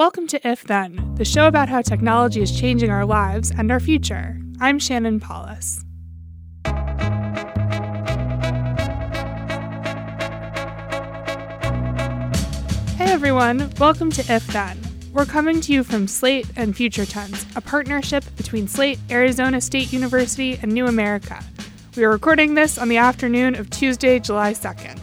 Welcome to If Then, the show about how technology is changing our lives and our future. I'm Shannon Palus. Hey everyone, welcome to If Then. We're coming to you from Slate and Future Tense, a partnership between Slate, Arizona State University, and New America. We are recording this on the afternoon of Tuesday, July 2nd.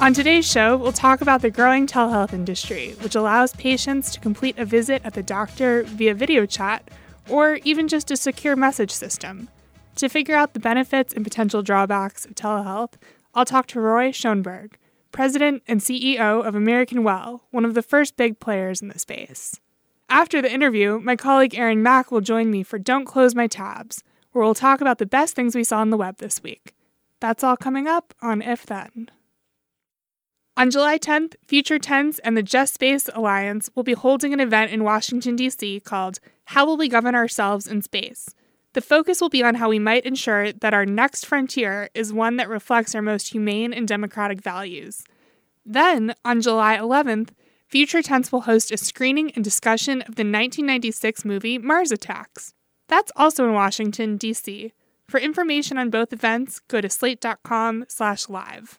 On today's show, we'll talk about the growing telehealth industry, which allows patients to complete a visit at the doctor via video chat or even just a secure message system. To figure out the benefits and potential drawbacks of telehealth, I'll talk to Roy Schoenberg, President and CEO of American Well, one of the first big players in the space. After the interview, my colleague Aaron Mak will join me for Don't Close My Tabs, where we'll talk about the best things we saw on the web this week. That's all coming up on If Then. On July 10th, Future Tense and the Just Space Alliance will be holding an event in Washington, D.C. called How Will We Govern Ourselves in Space? The focus will be on how we might ensure that our next frontier is one that reflects our most humane and democratic values. Then, on July 11th, Future Tense will host a screening and discussion of the 1996 movie Mars Attacks. That's also in Washington, D.C. For information on both events, go to slate.com/live.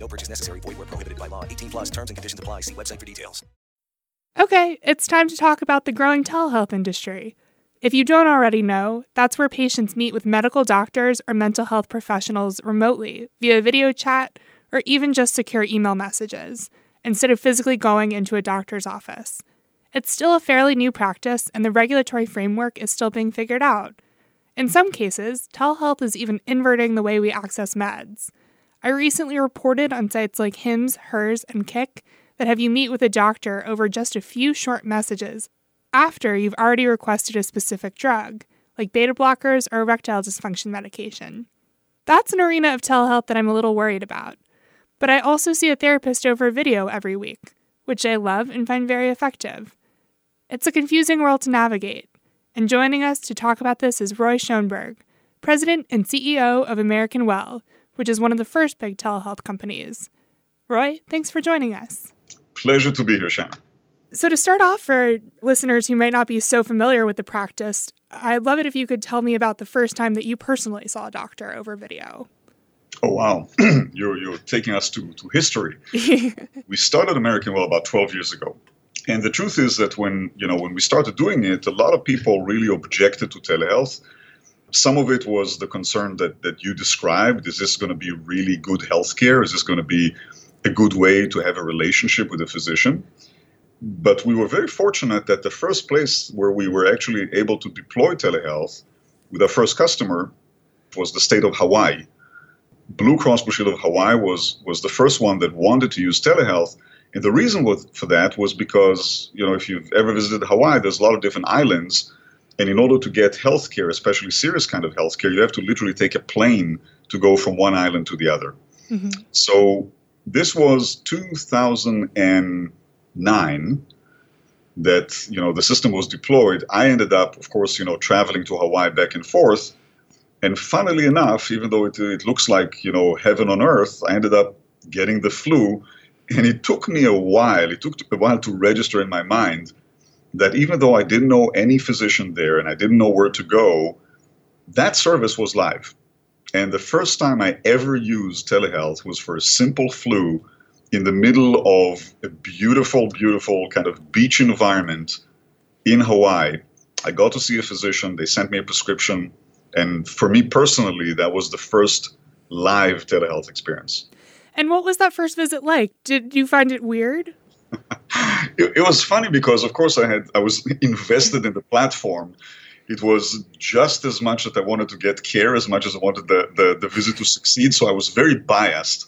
No purchase necessary. Void where prohibited by law. 18 plus terms and conditions apply. See website for details. Okay, it's time to talk about the growing telehealth industry. If you don't already know, that's where patients meet with medical doctors or mental health professionals remotely via video chat or even just secure email messages, instead of physically going into a doctor's office. It's still a fairly new practice, and the regulatory framework is still being figured out. In some cases, telehealth is even inverting the way we access meds. I recently reported on sites like Hims, Hers, and Kick that have you meet with a doctor over just a few short messages after you've already requested a specific drug, like beta blockers or erectile dysfunction medication. That's an arena of telehealth that I'm a little worried about. But I also see a therapist over video every week, which I love and find very effective. It's a confusing world to navigate, and joining us to talk about this is Roy Schoenberg, President and CEO of American Well, which is one of the first big telehealth companies. Roy, thanks for joining us. Pleasure to be here, Shannon. So, to start off, for listeners who might not be so familiar with the practice, I'd love it if you could tell me about the first time that you personally saw a doctor over video. Oh, wow. you're, you're taking us to, to history. we started American Well about 12 years ago. And the truth is that when, you know, when we started doing it, a lot of people really objected to telehealth. Some of it was the concern that, that you described. Is this going to be really good healthcare? Is this going to be a good way to have a relationship with a physician? But we were very fortunate that the first place where we were actually able to deploy telehealth with our first customer was the state of Hawaii. Blue Cross Blue Shield of Hawaii was was the first one that wanted to use telehealth, and the reason was, for that was because you know if you've ever visited Hawaii, there's a lot of different islands, and in order to get healthcare, especially serious kind of healthcare, you have to literally take a plane to go from one island to the other. Mm-hmm. So this was 2009 that you know the system was deployed. I ended up, of course, you know, traveling to Hawaii back and forth and funnily enough, even though it, it looks like, you know, heaven on earth, I ended up getting the flu. And it took me a while, it took a while to register in my mind that even though I didn't know any physician there and I didn't know where to go, that service was live. And the first time I ever used telehealth was for a simple flu in the middle of a beautiful, beautiful kind of beach environment in Hawaii. I got to see a physician, they sent me a prescription and for me personally, that was the first live telehealth experience. And what was that first visit like? Did you find it weird? it, it, was funny because, of course, I had I was invested in the platform. It was just as much that I wanted to get care as much as I wanted the, the, the visit to succeed. So I was very biased.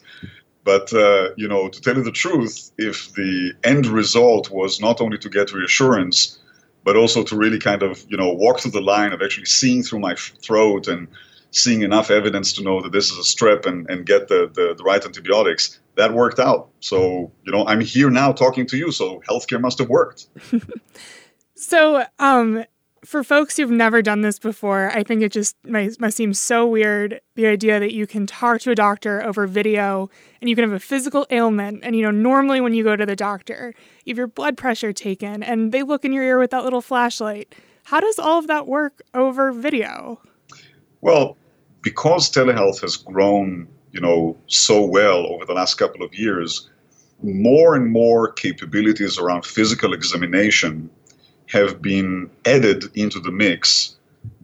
But uh, you know, to tell you the truth, if the end result was not only to get reassurance, but also to really kind of you know walk through the line of actually seeing through my throat and seeing enough evidence to know that this is a strep and, and get the, the, the right antibiotics that worked out so you know i'm here now talking to you so healthcare must have worked so um for folks who've never done this before, I think it just might, must seem so weird the idea that you can talk to a doctor over video and you can have a physical ailment. And, you know, normally when you go to the doctor, you have your blood pressure taken and they look in your ear with that little flashlight. How does all of that work over video? Well, because telehealth has grown, you know, so well over the last couple of years, more and more capabilities around physical examination have been added into the mix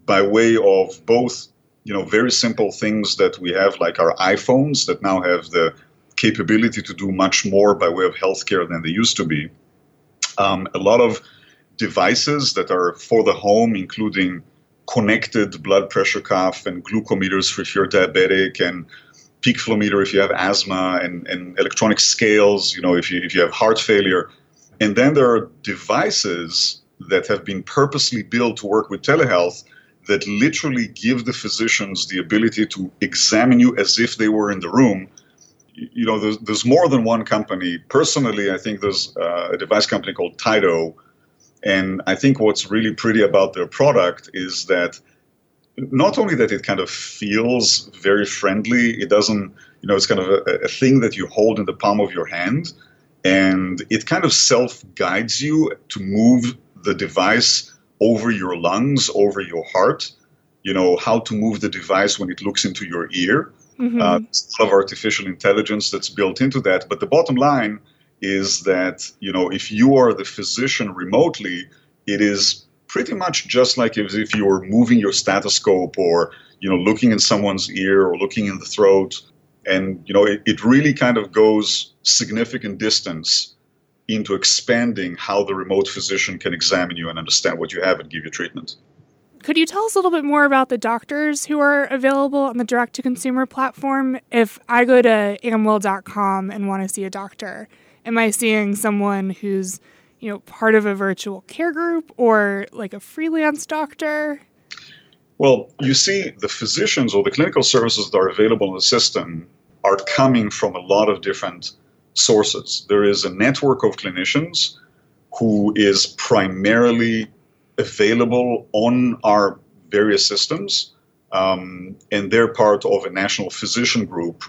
by way of both you know very simple things that we have like our iPhones that now have the capability to do much more by way of healthcare than they used to be. Um, a lot of devices that are for the home, including connected blood pressure cuff and glucometers if you're diabetic and peak flow meter if you have asthma and, and electronic scales, you know, if you if you have heart failure. And then there are devices that have been purposely built to work with telehealth that literally give the physicians the ability to examine you as if they were in the room. You know, there's, there's more than one company. Personally, I think there's uh, a device company called Tyto. And I think what's really pretty about their product is that not only that it kind of feels very friendly, it doesn't, you know, it's kind of a, a thing that you hold in the palm of your hand, and it kind of self guides you to move the device over your lungs, over your heart, you know, how to move the device when it looks into your ear. Mm-hmm. Uh, there's a lot of artificial intelligence that's built into that. But the bottom line is that, you know, if you are the physician remotely, it is pretty much just like as if you were moving your stethoscope or, you know, looking in someone's ear or looking in the throat. And, you know, it, it really kind of goes significant distance into expanding how the remote physician can examine you and understand what you have and give you treatment. Could you tell us a little bit more about the doctors who are available on the direct to consumer platform? If I go to amwell.com and want to see a doctor, am I seeing someone who's, you know, part of a virtual care group or like a freelance doctor? Well, you see, the physicians or the clinical services that are available in the system are coming from a lot of different sources. There is a network of clinicians who is primarily available on our various systems, um, and they're part of a national physician group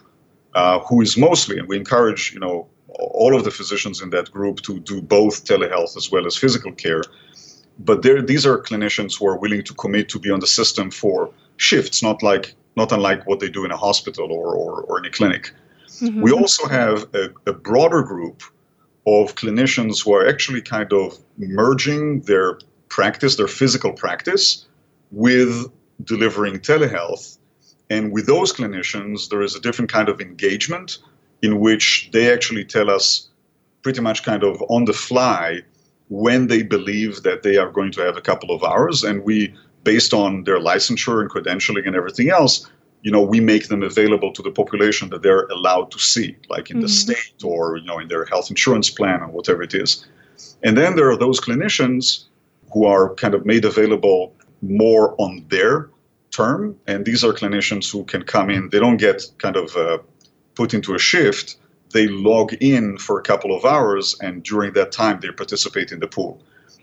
uh, who is mostly, and we encourage, you know, all of the physicians in that group to do both telehealth as well as physical care. But these are clinicians who are willing to commit to be on the system for shifts, not like not unlike what they do in a hospital or, or, or in a clinic. Mm-hmm. We also have a, a broader group of clinicians who are actually kind of merging their practice, their physical practice, with delivering telehealth. And with those clinicians, there is a different kind of engagement in which they actually tell us pretty much kind of on the fly when they believe that they are going to have a couple of hours. And we, based on their licensure and credentialing and everything else, you know, we make them available to the population that they're allowed to see, like in mm-hmm. the state or, you know, in their health insurance plan or whatever it is. And then there are those clinicians who are kind of made available more on their term. And these are clinicians who can come in, they don't get kind of uh, put into a shift. They log in for a couple of hours, and during that time, they participate in the pool.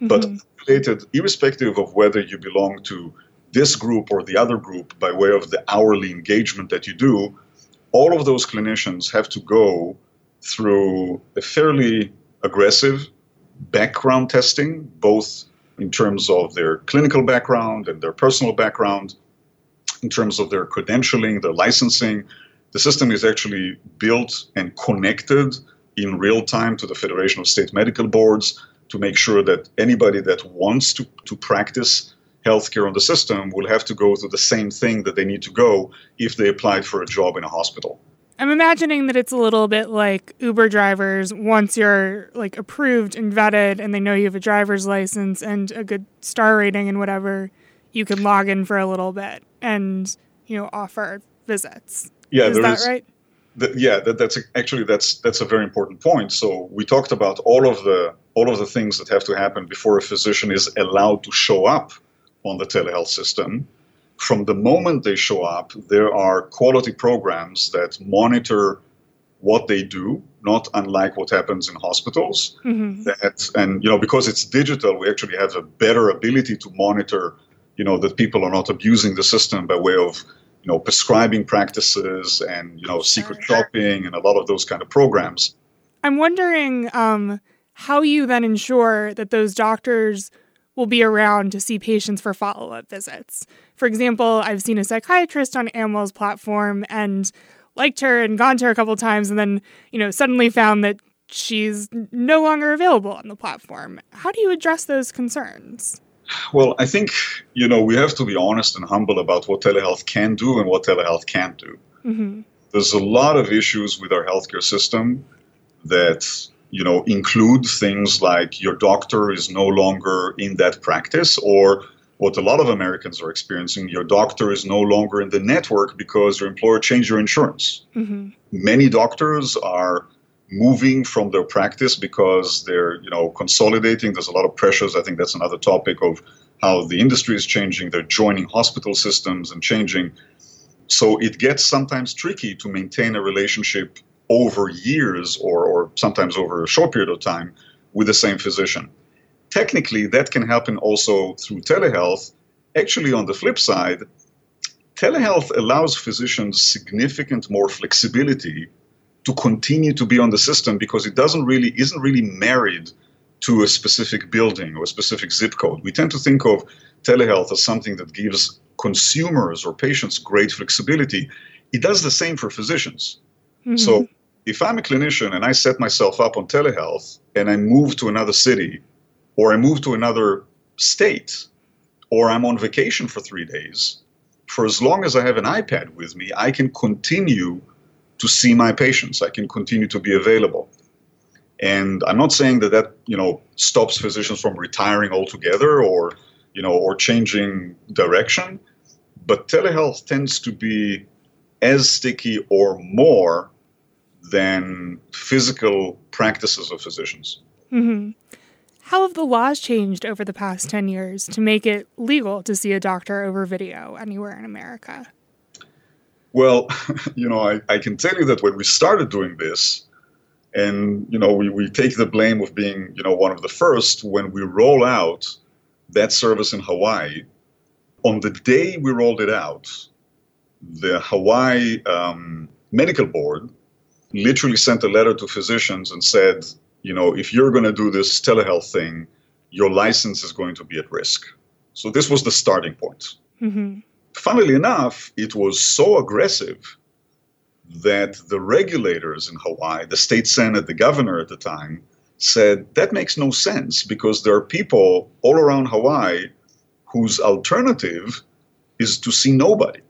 Mm-hmm. But related, irrespective of whether you belong to this group or the other group by way of the hourly engagement that you do, all of those clinicians have to go through a fairly aggressive background testing, both in terms of their clinical background and their personal background, in terms of their credentialing, their licensing. The system is actually built and connected in real time to the Federation of State Medical Boards to make sure that anybody that wants to, to practice healthcare on the system will have to go through the same thing that they need to go if they applied for a job in a hospital. I'm imagining that it's a little bit like Uber drivers. Once you're like approved and vetted and they know you have a driver's license and a good star rating and whatever, you can log in for a little bit and, you know, offer visits. Yeah, is that is, right? yeah, that, that's actually that's that's a very important point. So we talked about all of the all of the things that have to happen before a physician is allowed to show up on the telehealth system. From the moment they show up, there are quality programs that monitor what they do, not unlike what happens in hospitals. Mm-hmm. That and you know because it's digital, we actually have a better ability to monitor, you know, that people are not abusing the system by way of you know prescribing practices and you know secret shopping and a lot of those kind of programs. I'm wondering um, how you then ensure that those doctors will be around to see patients for follow up visits. For example, I've seen a psychiatrist on Amwell's platform and liked her and gone to her a couple times and then, you know, suddenly found that she's no longer available on the platform. How do you address those concerns? Well, I think you know we have to be honest and humble about what telehealth can do and what telehealth can't do. hmm There's a lot of issues with our healthcare system that you know include things like your doctor is no longer in that practice or what a lot of Americans are experiencing your doctor is no longer in the network because your employer changed your insurance. hmm Many doctors are moving from their practice because they're you know consolidating. There's a lot of pressures. I think that's another topic of how the industry is changing. They're joining hospital systems and changing. So it gets sometimes tricky to maintain a relationship over years or, or sometimes over a short period of time with the same physician. Technically that can happen also through telehealth. Actually on the flip side telehealth allows physicians significant more flexibility to continue to be on the system because it doesn't really isn't really married to a specific building or a specific zip code. We tend to think of telehealth as something that gives consumers or patients great flexibility. It does the same for physicians. Mm-hmm. So if I'm a clinician and I set myself up on telehealth and I move to another city or I move to another state or I'm on vacation for three days, for as long as I have an iPad with me, I can continue to see my patients. I can continue to be available. And I'm not saying that that you know stops physicians from retiring altogether or you know or changing direction, but telehealth tends to be as sticky or more than physical practices of physicians. hmm How have the laws changed over the past 10 years to make it legal to see a doctor over video anywhere in America? Well, you know, I, I can tell you that when we started doing this, and you know, we, we take the blame of being, you know, one of the first when we roll out that service in Hawaii. On the day we rolled it out, the Hawaii um, Medical Board literally sent a letter to physicians and said, you know, if you're going to do this telehealth thing, your license is going to be at risk. So this was the starting point hmm funnily enough, it was so aggressive that the regulators in Hawaii, the state senate, the governor at the time, said that makes no sense because there are people all around Hawaii whose alternative is to see nobody.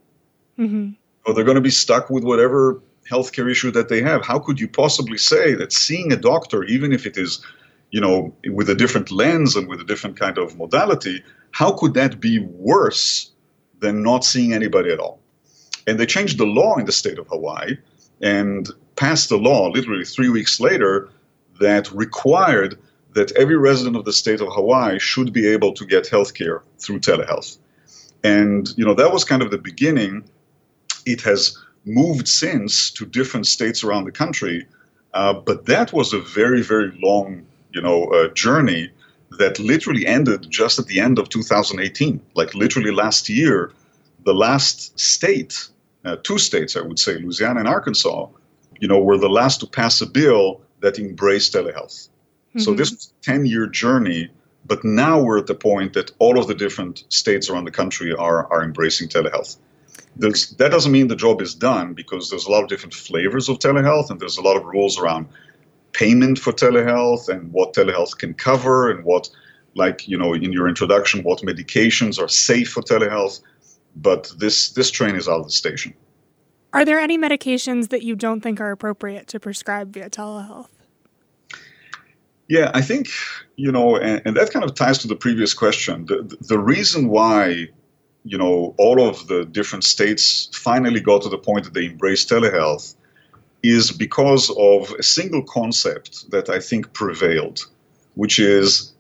hmm Or they're going to be stuck with whatever healthcare issue that they have. How could you possibly say that seeing a doctor, even if it is, you know, with a different lens and with a different kind of modality, how could that be worse than not seeing anybody at all? And they changed the law in the state of Hawaii and passed a law literally three weeks later that required that every resident of the state of Hawaii should be able to get healthcare through telehealth. And you know that was kind of the beginning. It has moved since to different states around the country, uh, but that was a very very long you know uh, journey that literally ended just at the end of 2018. Like literally last year, the last state, uh, two states I would say, Louisiana and Arkansas, you know, were the last to pass a bill that embraced telehealth. So Mhm. this was a 10 year journey, but now we're at the point that all of the different states around the country are, are embracing telehealth. There's, that doesn't mean the job is done because there's a lot of different flavors of telehealth and there's a lot of rules around payment for telehealth and what telehealth can cover and what, like, you know, in your introduction, what medications are safe for telehealth. But this, this train is out of the station. Are there any medications that you don't think are appropriate to prescribe via telehealth? Yeah, I think, you know, and, and that kind of ties to the previous question. The, the reason why, you know, all of the different states finally got to the point that they embraced telehealth is because of a single concept that I think prevailed, which is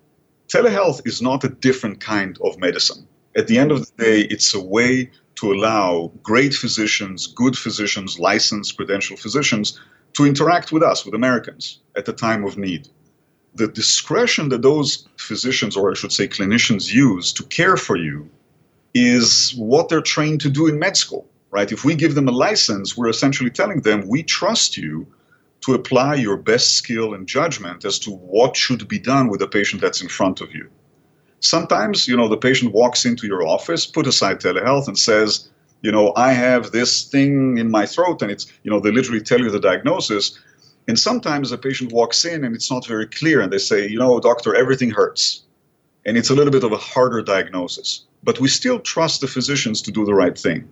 telehealth is not a different kind of medicine. At the end of the day, it's a way to allow great physicians, good physicians, licensed, credentialed physicians to interact with us, with Americans, at the time of need. The discretion that those physicians, or I should say clinicians, use to care for you is what they're trained to do in med school, right? If we give them a license, we're essentially telling them we trust you to apply your best skill and judgment as to what should be done with the patient that's in front of you. Sometimes, you know, the patient walks into your office, put aside telehealth, and says, you know, I have this thing in my throat, and it's, you know, they literally tell you the diagnosis. And sometimes a patient walks in and it's not very clear, and they say, you know, doctor, everything hurts. And it's a little bit of a harder diagnosis. But we still trust the physicians to do the right thing.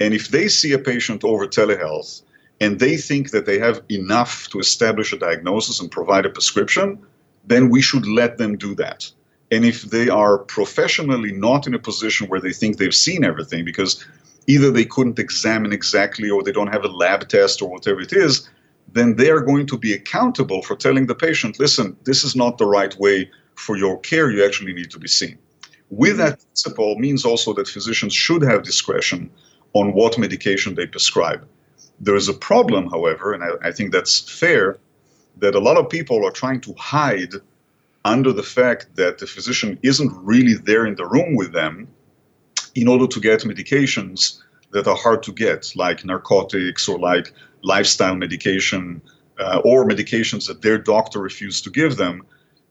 And if they see a patient over telehealth and they think that they have enough to establish a diagnosis and provide a prescription, then we should let them do that. And if they are professionally not in a position where they think they've seen everything because either they couldn't examine exactly or they don't have a lab test or whatever it is, then they are going to be accountable for telling the patient, listen, this is not the right way for your care. You actually need to be seen. With mm-hmm. that principle means also that physicians should have discretion on what medication they prescribe. There is a problem, however, and I, I think that's fair, that a lot of people are trying to hide under the fact that the physician isn't really there in the room with them in order to get medications that are hard to get, like narcotics or like lifestyle medication uh, or medications that their doctor refused to give them.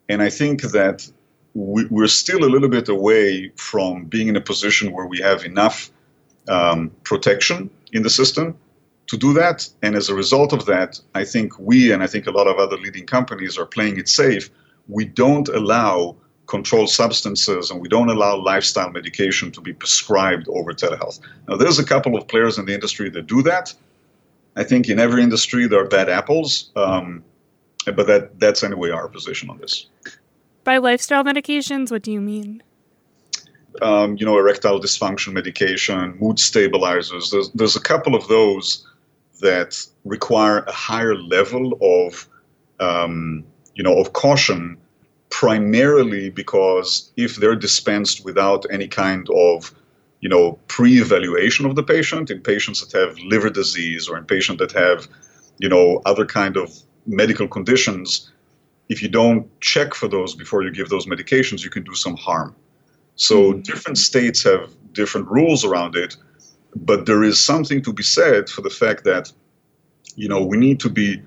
And I think that we, are still a little bit away from being in a position where we have enough um, protection in the system to do that. And as a result of that, I think we and I think a lot of other leading companies are playing it safe. We don't allow controlled substances and we don't allow lifestyle medication to be prescribed over telehealth. Now, there's a couple of players in the industry that do that. I think in every industry there are bad apples, um, but that, that's anyway our position on this. By lifestyle medications, what do you mean? Um, you know, erectile dysfunction medication, mood stabilizers. There's, there's a couple of those that require a higher level of, um, you know, of caution, primarily because if they're dispensed without any kind of, you know, pre-evaluation of the patient in patients that have liver disease or in patients that have, you know, other kind of medical conditions, if you don't check for those before you give those medications, you can do some harm. So mm-hmm. different states have different rules around it, but there is something to be said for the fact that, you know, we need to be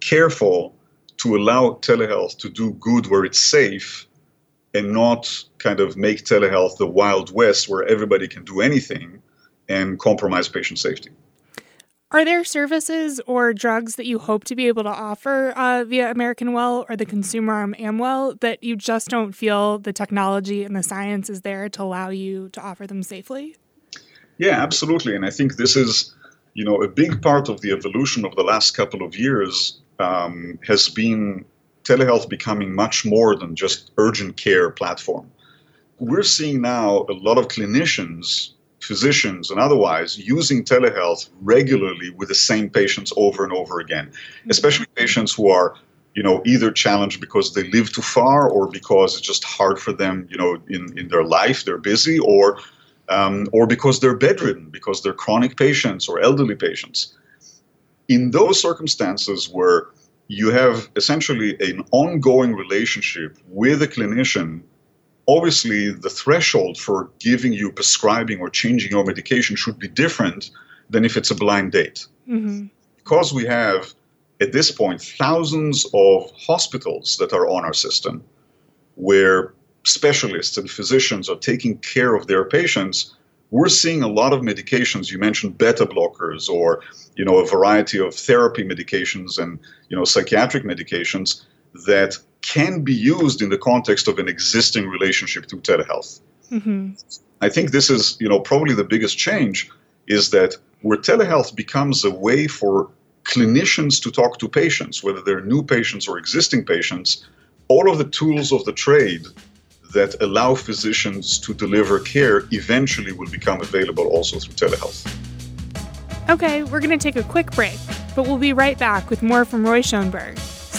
careful to allow telehealth to do good where it's safe and not kind of make telehealth the wild west where everybody can do anything and compromise patient safety. Are there services or drugs that you hope to be able to offer uh, via American Well or the consumer arm Amwell that you just don't feel the technology and the science is there to allow you to offer them safely? Yeah, absolutely. And I think this is, you know, a big part of the evolution of the last couple of years um, has been telehealth becoming much more than just urgent care platform. We're seeing now a lot of clinicians physicians and otherwise using telehealth regularly with the same patients over and over again, mm-hmm. especially patients who are you know either challenged because they live too far or because it's just hard for them you know in, in their life they're busy or um, or because they're bedridden because they're chronic patients or elderly patients in those circumstances where you have essentially an ongoing relationship with a clinician obviously the threshold for giving you prescribing or changing your medication should be different than if it's a blind date. Mm-hmm. Because we have, at this point, thousands of hospitals that are on our system where specialists and physicians are taking care of their patients, we're seeing a lot of medications. You mentioned beta blockers or, you know, a variety of therapy medications and, you know, psychiatric medications that can be used in the context of an existing relationship to telehealth. Mm-hmm. I think this is, you know, probably the biggest change is that where telehealth becomes a way for clinicians to talk to patients, whether they're new patients or existing patients, all of the tools of the trade that allow physicians to deliver care eventually will become available also through telehealth. Okay, we're going to take a quick break. But we'll be right back with more from Roy Schoenberg,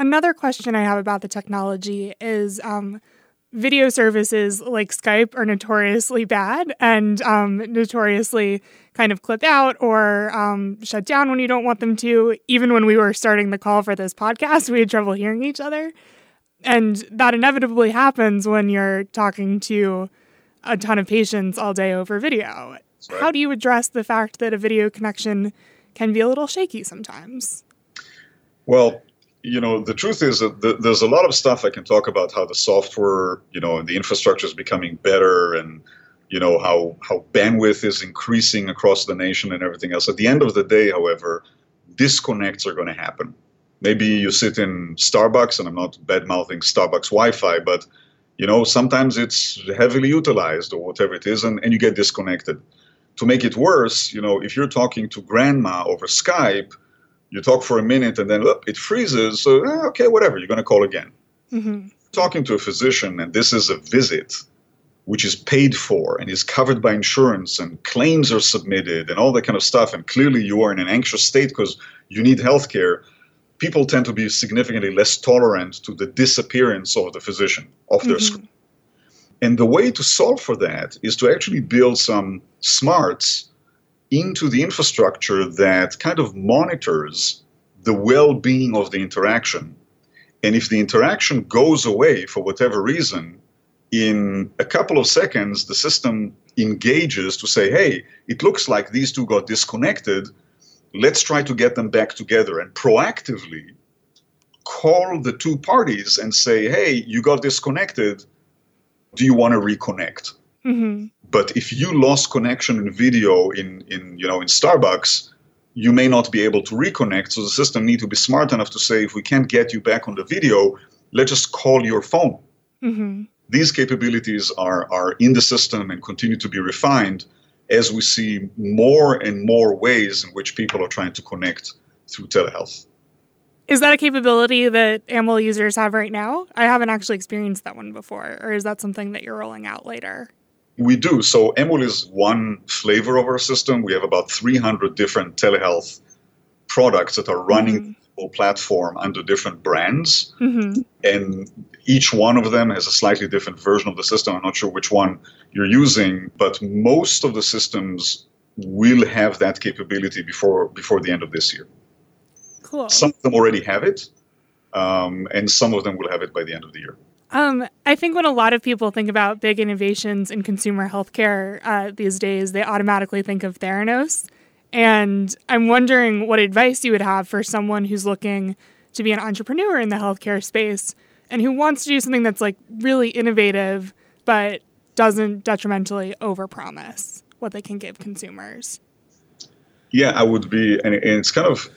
Another question I have about the technology is um, video services like Skype are notoriously bad and um, notoriously kind of clip out or um, shut down when you don't want them to. Even when we were starting the call for this podcast, we had trouble hearing each other. And that inevitably happens when you're talking to a ton of patients all day over video. Right. How do you address the fact that a video connection can be a little shaky sometimes? Well, you know, the truth is that th- there's a lot of stuff I can talk about how the software, you know, the infrastructure is becoming better and, you know, how, how bandwidth is increasing across the nation and everything else. At the end of the day, however, disconnects are going to happen. Maybe you sit in Starbucks, and I'm not bad mouthing Starbucks Wi Fi, but, you know, sometimes it's heavily utilized or whatever it is, and, and you get disconnected. To make it worse, you know, if you're talking to grandma over Skype, you talk for a minute and then it freezes. So, eh, okay, whatever, you're going to call again. Mm-hmm. Talking to a physician, and this is a visit which is paid for and is covered by insurance, and claims are submitted and all that kind of stuff. And clearly, you are in an anxious state because you need healthcare. People tend to be significantly less tolerant to the disappearance of the physician off their Mhm. screen. And the way to solve for that is to actually build some smarts into the infrastructure that kind of monitors the well being of the interaction. And if the interaction goes away for whatever reason, in a couple of seconds, the system engages to say, hey, it looks like these two got disconnected. Let's try to get them back together and proactively call the two parties and say, hey, you got disconnected. Do you want to reconnect? Mm-hmm. But if you lost connection in video in, in you know in Starbucks, you may not be able to reconnect. So the system need to be smart enough to say, if we can't get you back on the video, let's just call your phone. Mm-hmm. These capabilities are are in the system and continue to be refined as we see more and more ways in which people are trying to connect through telehealth. Is that a capability that Amwell users have right now? I haven't actually experienced that one before, or is that something that you're rolling out later? We do. So Amwell is one flavor of our system. We have about 300 different telehealth products that are running the platform under different brands. Mm-hmm. And each one of them has a slightly different version of the system. I'm not sure which one you're using, but most of the systems will have that capability before before the end of this year. Cool. Some of them already have it, um, and some of them will have it by the end of the year. Um, I think when a lot of people think about big innovations in consumer healthcare uh, these days, they automatically think of Theranos. And I'm wondering what advice you would have for someone who's looking to be an entrepreneur in the healthcare space and who wants to do something that's like really innovative but doesn't detrimentally overpromise what they can give consumers. Yeah, I would be, and and it's kind of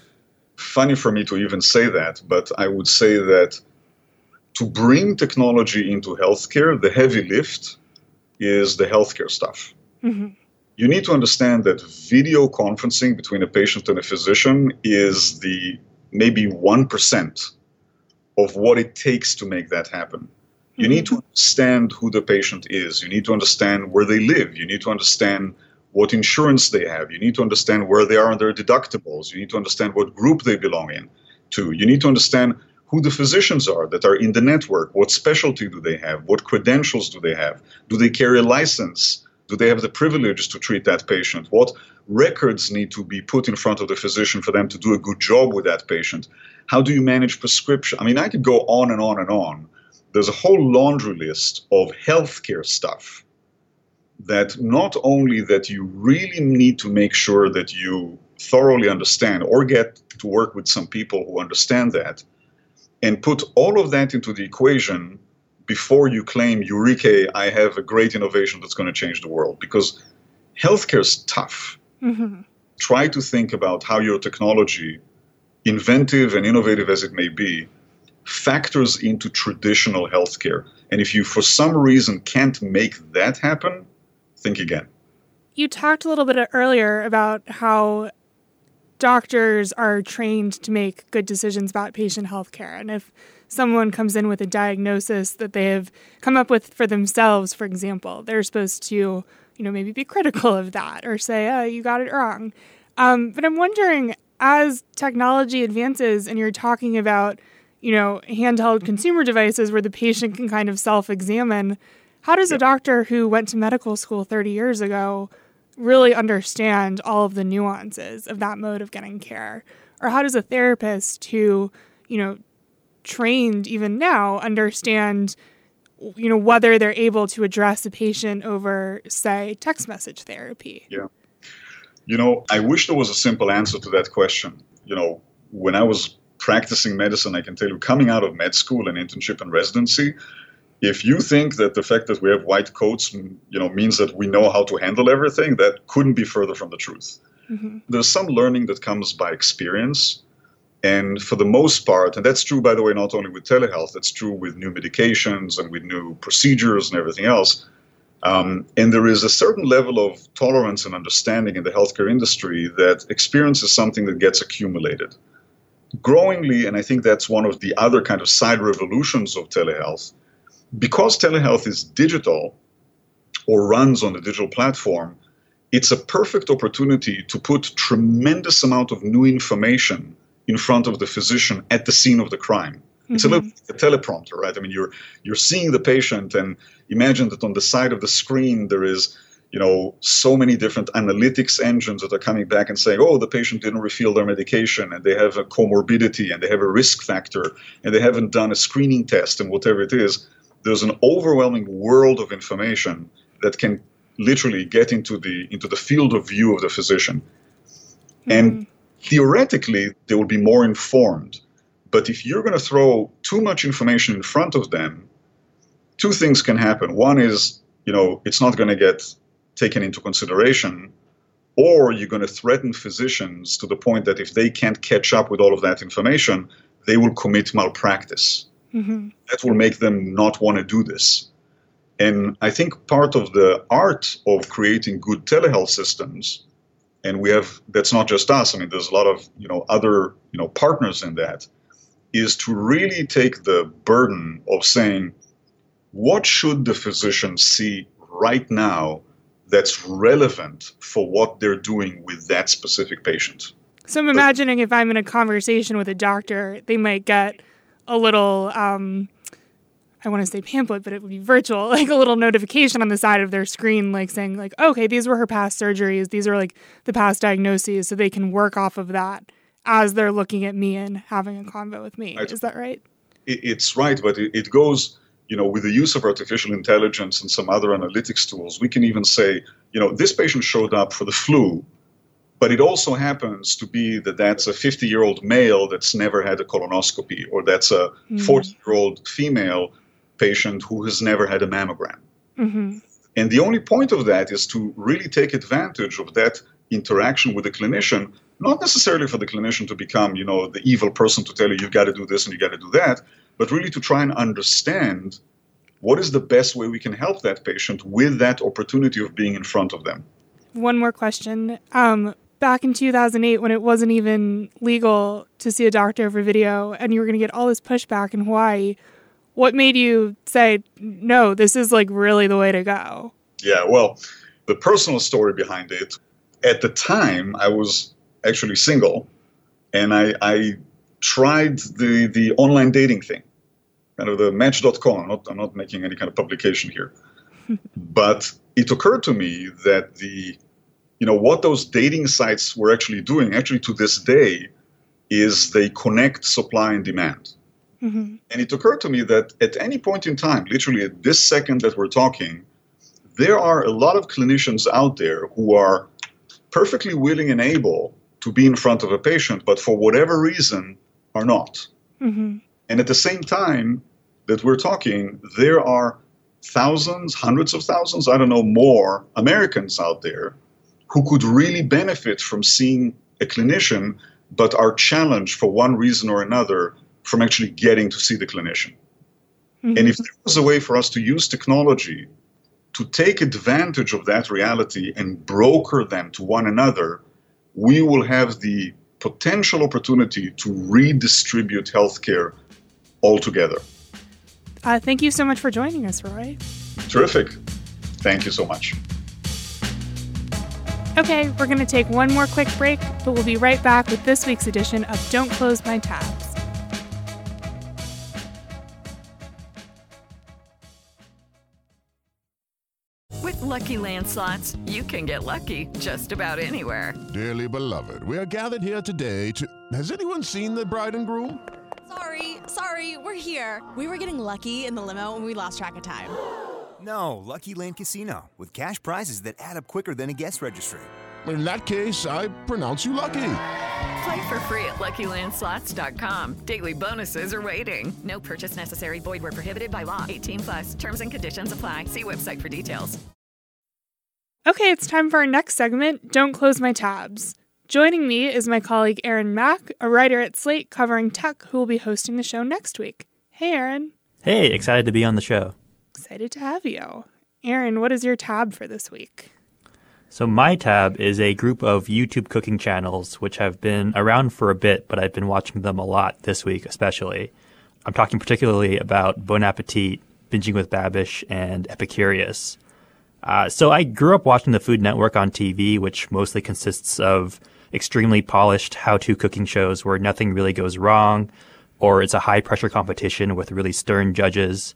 funny for me to even say that, but I would say that to bring technology into healthcare, the heavy lift is the healthcare stuff. Mhm. You need to understand that video conferencing between a patient and a physician is the maybe 1% of what it takes to make that happen. You need to understand who the patient is. You need to understand where they live. You need to understand what insurance they have. You need to understand where they are on their deductibles. You need to understand what group they belong in to. You need to understand who the physicians are that are in the network. What specialty do they have? What credentials do they have? Do they carry a license? Do they have the privilege to treat that patient? What records need to be put in front of the physician for them to do a good job with that patient? How do you manage prescription? I mean, I could go on and on and on. There's a whole laundry list of healthcare stuff that not only that you really need to make sure that you thoroughly understand or get to work with some people who understand that and put all of that into the equation before you claim, Eureka, I have a great innovation that's going to change the world. Because healthcare is tough. Mm-hmm. Try to think about how your technology, inventive and innovative as it may be, factors into traditional healthcare. And if you, for some reason, can't make that happen, think again. You talked a little bit earlier about how doctors are trained to make good decisions about patient health care. And if someone comes in with a diagnosis that they have come up with for themselves, for example, they're supposed to, you know, maybe be critical of that or say, oh, you got it wrong. Um, but I'm wondering, as technology advances and you're talking about, you know, handheld consumer devices where the patient can kind of self examine, how does a doctor who went to medical school 30 years ago really understand all of the nuances of that mode of getting care? Or how does a therapist who, you know, trained even now understand you know whether they're able to address a patient over say text message therapy? Yeah. You know i wish there was a simple answer to that question. You know when i was practicing medicine i can tell you coming out of med school and internship and residency if you think that the fact that we have white coats you know means that we know how to handle everything that couldn't be further from the truth. Mm-hmm. there's some learning that comes by experience. And for the most part and that's true by the way not only with telehealth that's true with new medications and with new procedures and everything else. Um, and there is a certain level of tolerance and understanding in the healthcare industry that experience is something that gets accumulated. Growingly and i think that's one of the other kind of side revolutions of telehealth because telehealth is digital or runs on a digital platform, it's a perfect opportunity to put tremendous amount of new information in front of the physician at the scene of the crime. Mm-hmm. It's a little like a teleprompter, right? I mean, you're you're seeing the patient, and imagine that on the side of the screen there is, you know, so many different analytics engines that are coming back and saying, oh, the patient didn't refill their medication, and they have a comorbidity, and they have a risk factor, and they haven't done a screening test, and whatever it is there's an overwhelming world of information that can literally get into the into the field of view of the physician. Mm-hmm. and theoretically they will be more informed. But if you're going to throw too much information in front of them two things can happen. One is you know it's not going to get taken into consideration or you're going to threaten physicians to the point that if they can't catch up with all of that information they will commit malpractice mm-hmm. that will make them not want to do this. And I think part of the art of creating good telehealth systems, and we have that's not just us. I mean, there's a lot of you know other you know partners in that, is to really take the burden of saying, what should the physician see right now that's relevant for what they're doing with that specific patient. So I'm imagining if I'm in a conversation with a doctor, they might get a little um, I want to say pamphlet, but it would be virtual, like a little notification on the side of their screen, like saying, like, okay, these were her past surgeries. These are like the past diagnoses. So they can work off of that as they're looking at me and having a convo with me. Right. Is that right? It's right, but it goes, you know, with the use of artificial intelligence and some other analytics tools, we can even say, you know, this patient showed up for the flu but it also happens to be that that's a 50 year old male that's never had a colonoscopy, or that's a 40 mm. year old female patient who has never had a mammogram. Mm-hmm. And the only point of that is to really take advantage of that interaction with the clinician, not necessarily for the clinician to become, you know, the evil person to tell you you've got to do this and you got to do that, but really to try and understand what is the best way we can help that patient with that opportunity of being in front of them. One more question. Um, back in 2008 when it wasn't even legal to see a doctor over video and you were going to get all this pushback in Hawaii, what made you say, no, this is like really the way to go? Yeah, well, the personal story behind it, at the time, I was actually single and I, I tried the, the online dating thing, kind of the match.com. I'm not, I'm not making any kind of publication here. but it occurred to me that the you know what those dating sites were actually doing actually to this day is they connect supply and demand mm-hmm. and it occurred to me that at any point in time literally at this second that we're talking there are a lot of clinicians out there who are perfectly willing and able to be in front of a patient, but for whatever reason are not. hmm And at the same time that we're talking, there are thousands, hundreds of thousands, I don't know, more Americans out there who could really benefit from seeing a clinician, but are challenged for one reason or another from actually getting to see the clinician. Mm-hmm. And if there was a way for us to use technology to take advantage of that reality and broker them to one another, we will have the potential opportunity to redistribute healthcare altogether. Uh, thank you so much for joining us, Roy. Terrific. Thank you so much. Okay, we're going to take one more quick break, but we'll be right back with this week's edition of Don't Close My Tabs. With Lucky Land slots, you can get lucky just about anywhere. Dearly beloved, we are gathered here today to. Has anyone seen the bride and groom? Sorry, sorry, we're here. We were getting lucky in the limo and we lost track of time. No, Lucky Land Casino, with cash prizes that add up quicker than a guest registry. In that case, I pronounce you lucky. Play for free at LuckyLandSlots.com. Daily bonuses are waiting. No purchase necessary. Void where prohibited by law. 18 plus. Terms and conditions apply. See website for details. Okay, it's time for our next segment Don't Close My Tabs. Joining me is my colleague Aaron Mak, a writer at Slate covering tech, who will be hosting the show next week. Hey, Aaron. Hey, excited to be on the show. Excited to have you. Aaron, what is your tab for this week? So, my tab is a group of YouTube cooking channels which have been around for a bit, but I've been watching them a lot this week, especially. I'm talking particularly about Bon Appetit, Binging with Babish, and Epicurious. Uh, so, I grew up watching the Food Network on TV, which mostly consists of extremely polished how to cooking shows where nothing really goes wrong, or it's a high pressure competition with really stern judges.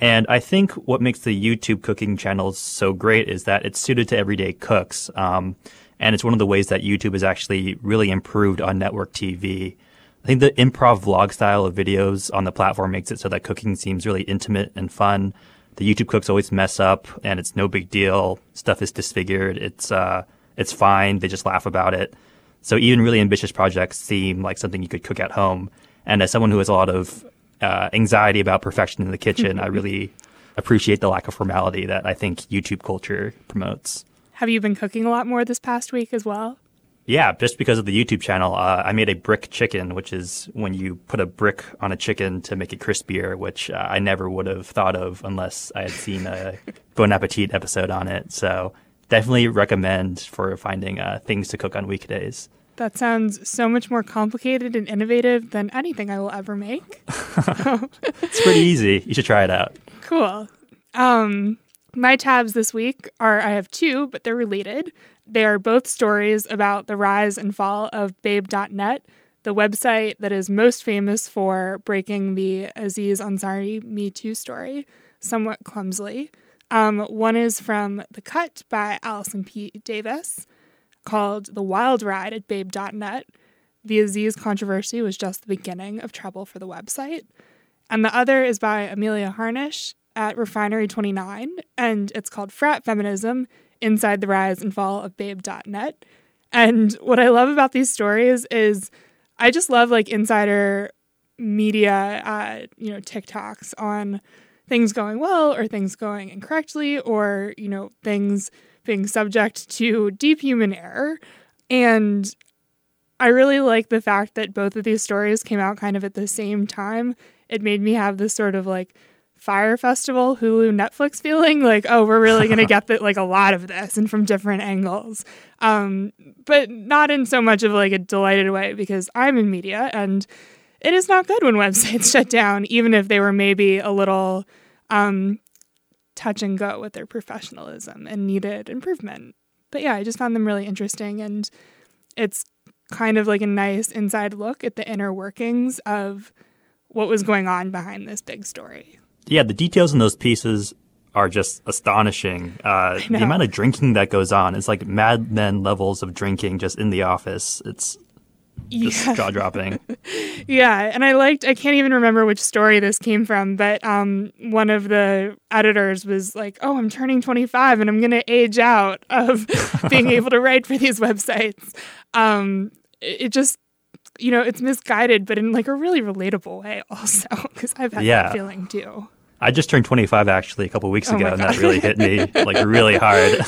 And I think what makes the YouTube cooking channels so great is that it's suited to everyday cooks. Um, and it's one of the ways that YouTube has actually really improved on network TV. I think the improv vlog style of videos on the platform makes it so that cooking seems really intimate and fun. The YouTube cooks always mess up and it's no big deal. Stuff is disfigured. It's, uh, it's fine. They just laugh about it. So even really ambitious projects seem like something you could cook at home. And as someone who has a lot of uh, anxiety about perfection in the kitchen, I really appreciate the lack of formality that I think YouTube culture promotes. Have you been cooking a lot more this past week as well? Yeah, just because of the YouTube channel, uh, I made a brick chicken, which is when you put a brick on a chicken to make it crispier, which uh, I never would have thought of unless I had seen a Bon Appetit episode on it. So definitely recommend for finding uh, things to cook on weekdays. That sounds so much more complicated and innovative than anything I will ever make. It's pretty easy. You should try it out. Cool. Um, my tabs this week are I have two, but they're related. They are both stories about the rise and fall of Babe.net, the website that is most famous for breaking the Aziz Ansari Me Too story somewhat clumsily. Um, one is from The Cut by Allison P. Davis called The Wild Ride at Babe.net. The Aziz controversy was just the beginning of trouble for the website. And the other is by Amelia Harnish at Refinery 29, and it's called Frat Feminism Inside the Rise and Fall of Babe.net. And what I love about these stories is I just love like insider media, uh, you know, TikToks on things going well or things going incorrectly or, you know, things being subject to deep human error. And I really like the fact that both of these stories came out kind of at the same time. It made me have this sort of like Fyre Festival, Hulu, Netflix feeling like, oh, we're really going to get the, like a lot of this and from different angles. Um, but not in so much of like a delighted way because I'm in media and it is not good when websites shut down, even if they were maybe a little um, touch and go with their professionalism and needed improvement. But yeah, I just found them really interesting and it's kind of like a nice inside look at the inner workings of what was going on behind this big story. Yeah, the details in those pieces are just astonishing. Uh, the amount of drinking that goes on, it's like Mad Men levels of drinking just in the office. It's just Yeah. jaw dropping. Yeah, and I liked I can't even remember which story this came from, but um one of the editors was like, "Oh, I'm turning 25 and I'm going to age out of being able to write for these websites." Um it it just, you know, it's misguided, but in like a really relatable way also, because I've had Yeah. that feeling too. I just turned 25 actually a couple weeks Oh ago, and that really hit me like really hard.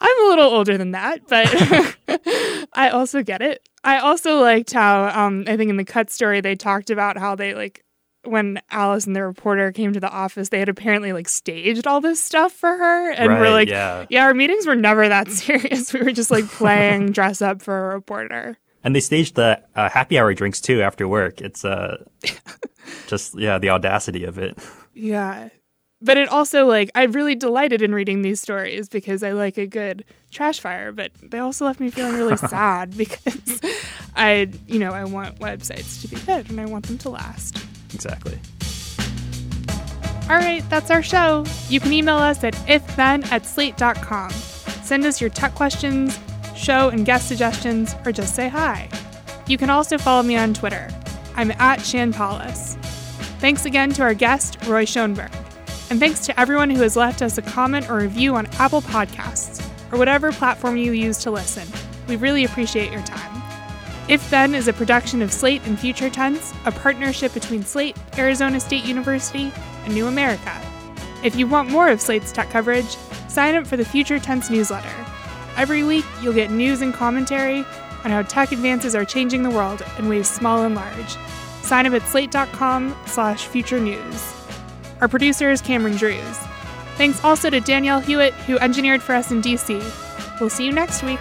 I'm a little older than that, but I also get it. I also liked how um, I think in the cut story they talked about how they like when Allison the reporter came to the office, they had apparently like staged all this stuff for her, and we're Right, like, yeah. our meetings were never that serious. We were just like playing dress up for a reporter. And they staged the uh, happy hour drinks too after work. It's uh, just yeah, the audacity of it. Yeah. But it also like I really delighted in reading these stories because I like a good trash fire, but they also left me feeling really sad because I, you know, I want websites to be good and I want them to last. Exactly. All right, that's our show. You can email us at ifthen at slate.com. Send us your tech questions, show and guest suggestions, or just say hi. You can also follow me on Twitter. I'm at Shan Palus. Thanks again to our guest, Roy Schoenberg. And thanks to everyone who has left us a comment or review on Apple Podcasts or whatever platform you use to listen. We really appreciate your time. If Then is a production of Slate and Future Tense, a partnership between Slate, Arizona State University, and New America. If you want more of Slate's tech coverage, sign up for the Future Tense newsletter. Every week, you'll get news and commentary on how tech advances are changing the world in ways small and large. Sign up at slate.com slash future news. Our producer is Cameron Drews. Thanks also to Danielle Hewitt, who engineered for us in DC. We'll see you next week.